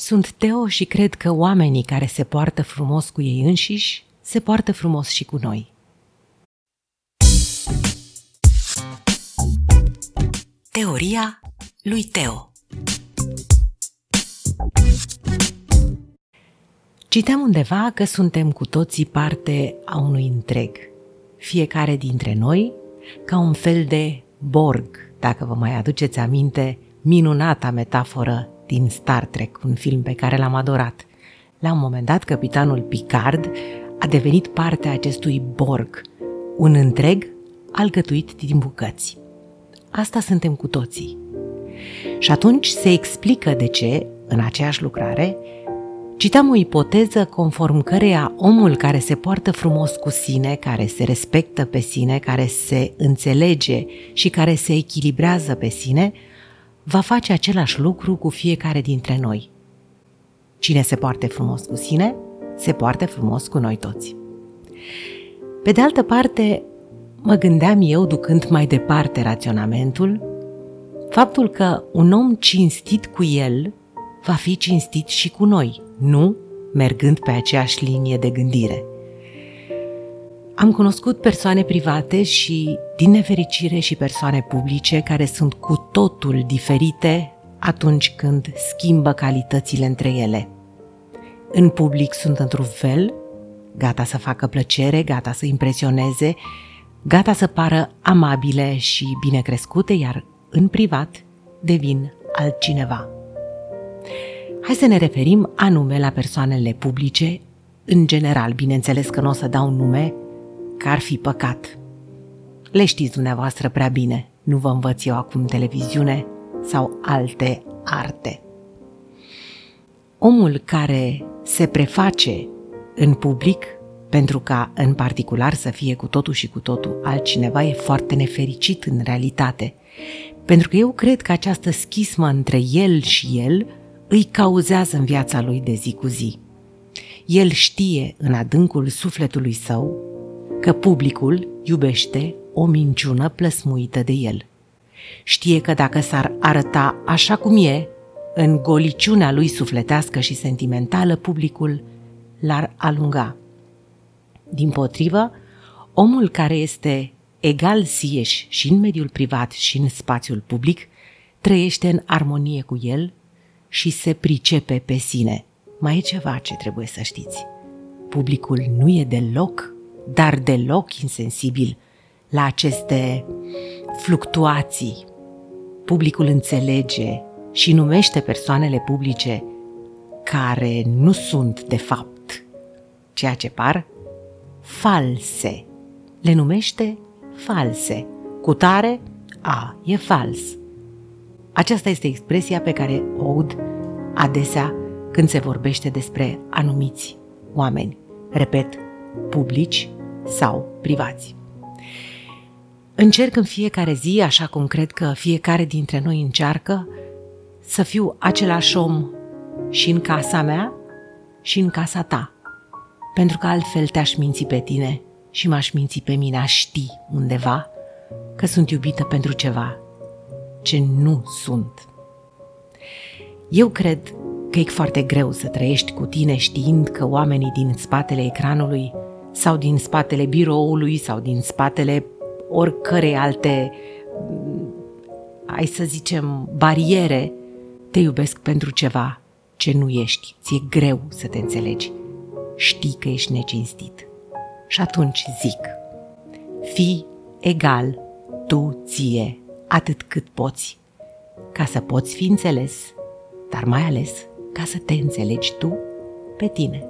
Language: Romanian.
Sunt Teo și cred că oamenii care se poartă frumos cu ei înșiși se poartă frumos și cu noi. Teoria lui Teo Citeam undeva că suntem cu toții parte a unui întreg, fiecare dintre noi ca un fel de borg, dacă vă mai aduceți aminte, minunata metaforă din Star Trek, un film pe care l-am adorat. La un moment dat, capitanul Picard a devenit parte a acestui Borg, un întreg alcătuit din bucăți. Asta suntem cu toții. Și atunci se explică de ce, în aceeași lucrare, Citam o ipoteză conform căreia omul care se poartă frumos cu sine, care se respectă pe sine, care se înțelege și care se echilibrează pe sine, va face același lucru cu fiecare dintre noi. Cine se poarte frumos cu sine, se poarte frumos cu noi toți. Pe de altă parte, mă gândeam eu, ducând mai departe raționamentul, faptul că un om cinstit cu el va fi cinstit și cu noi, nu mergând pe aceeași linie de gândire. Am cunoscut persoane private și, din nefericire, și persoane publice care sunt cu totul diferite atunci când schimbă calitățile între ele. În public sunt într-un fel, gata să facă plăcere, gata să impresioneze, gata să pară amabile și bine crescute, iar în privat devin altcineva. Hai să ne referim anume la persoanele publice, în general, bineînțeles că nu o să dau nume, că ar fi păcat. Le știți dumneavoastră prea bine, nu vă învăț eu acum televiziune sau alte arte. Omul care se preface în public pentru ca în particular să fie cu totul și cu totul altcineva e foarte nefericit în realitate. Pentru că eu cred că această schismă între el și el îi cauzează în viața lui de zi cu zi. El știe în adâncul sufletului său că publicul iubește o minciună plăsmuită de el. Știe că dacă s-ar arăta așa cum e, în goliciunea lui sufletească și sentimentală, publicul l-ar alunga. Din potrivă, omul care este egal sieși și în mediul privat și în spațiul public, trăiește în armonie cu el și se pricepe pe sine. Mai e ceva ce trebuie să știți. Publicul nu e deloc, dar deloc insensibil la aceste fluctuații. Publicul înțelege și numește persoanele publice care nu sunt de fapt ceea ce par false. Le numește false. Cu tare, a, e fals. Aceasta este expresia pe care o aud adesea când se vorbește despre anumiți oameni, repet, publici sau privați. Încerc în fiecare zi, așa cum cred că fiecare dintre noi încearcă, să fiu același om și în casa mea și în casa ta. Pentru că altfel te-aș minți pe tine și m-aș minți pe mine, aș ști undeva că sunt iubită pentru ceva ce nu sunt. Eu cred că e foarte greu să trăiești cu tine știind că oamenii din spatele ecranului sau din spatele biroului sau din spatele oricărei alte, hai să zicem, bariere, te iubesc pentru ceva ce nu ești. Ți-e greu să te înțelegi. Știi că ești necinstit. Și atunci zic, fii egal tu ție atât cât poți, ca să poți fi înțeles, dar mai ales ca să te înțelegi tu pe tine.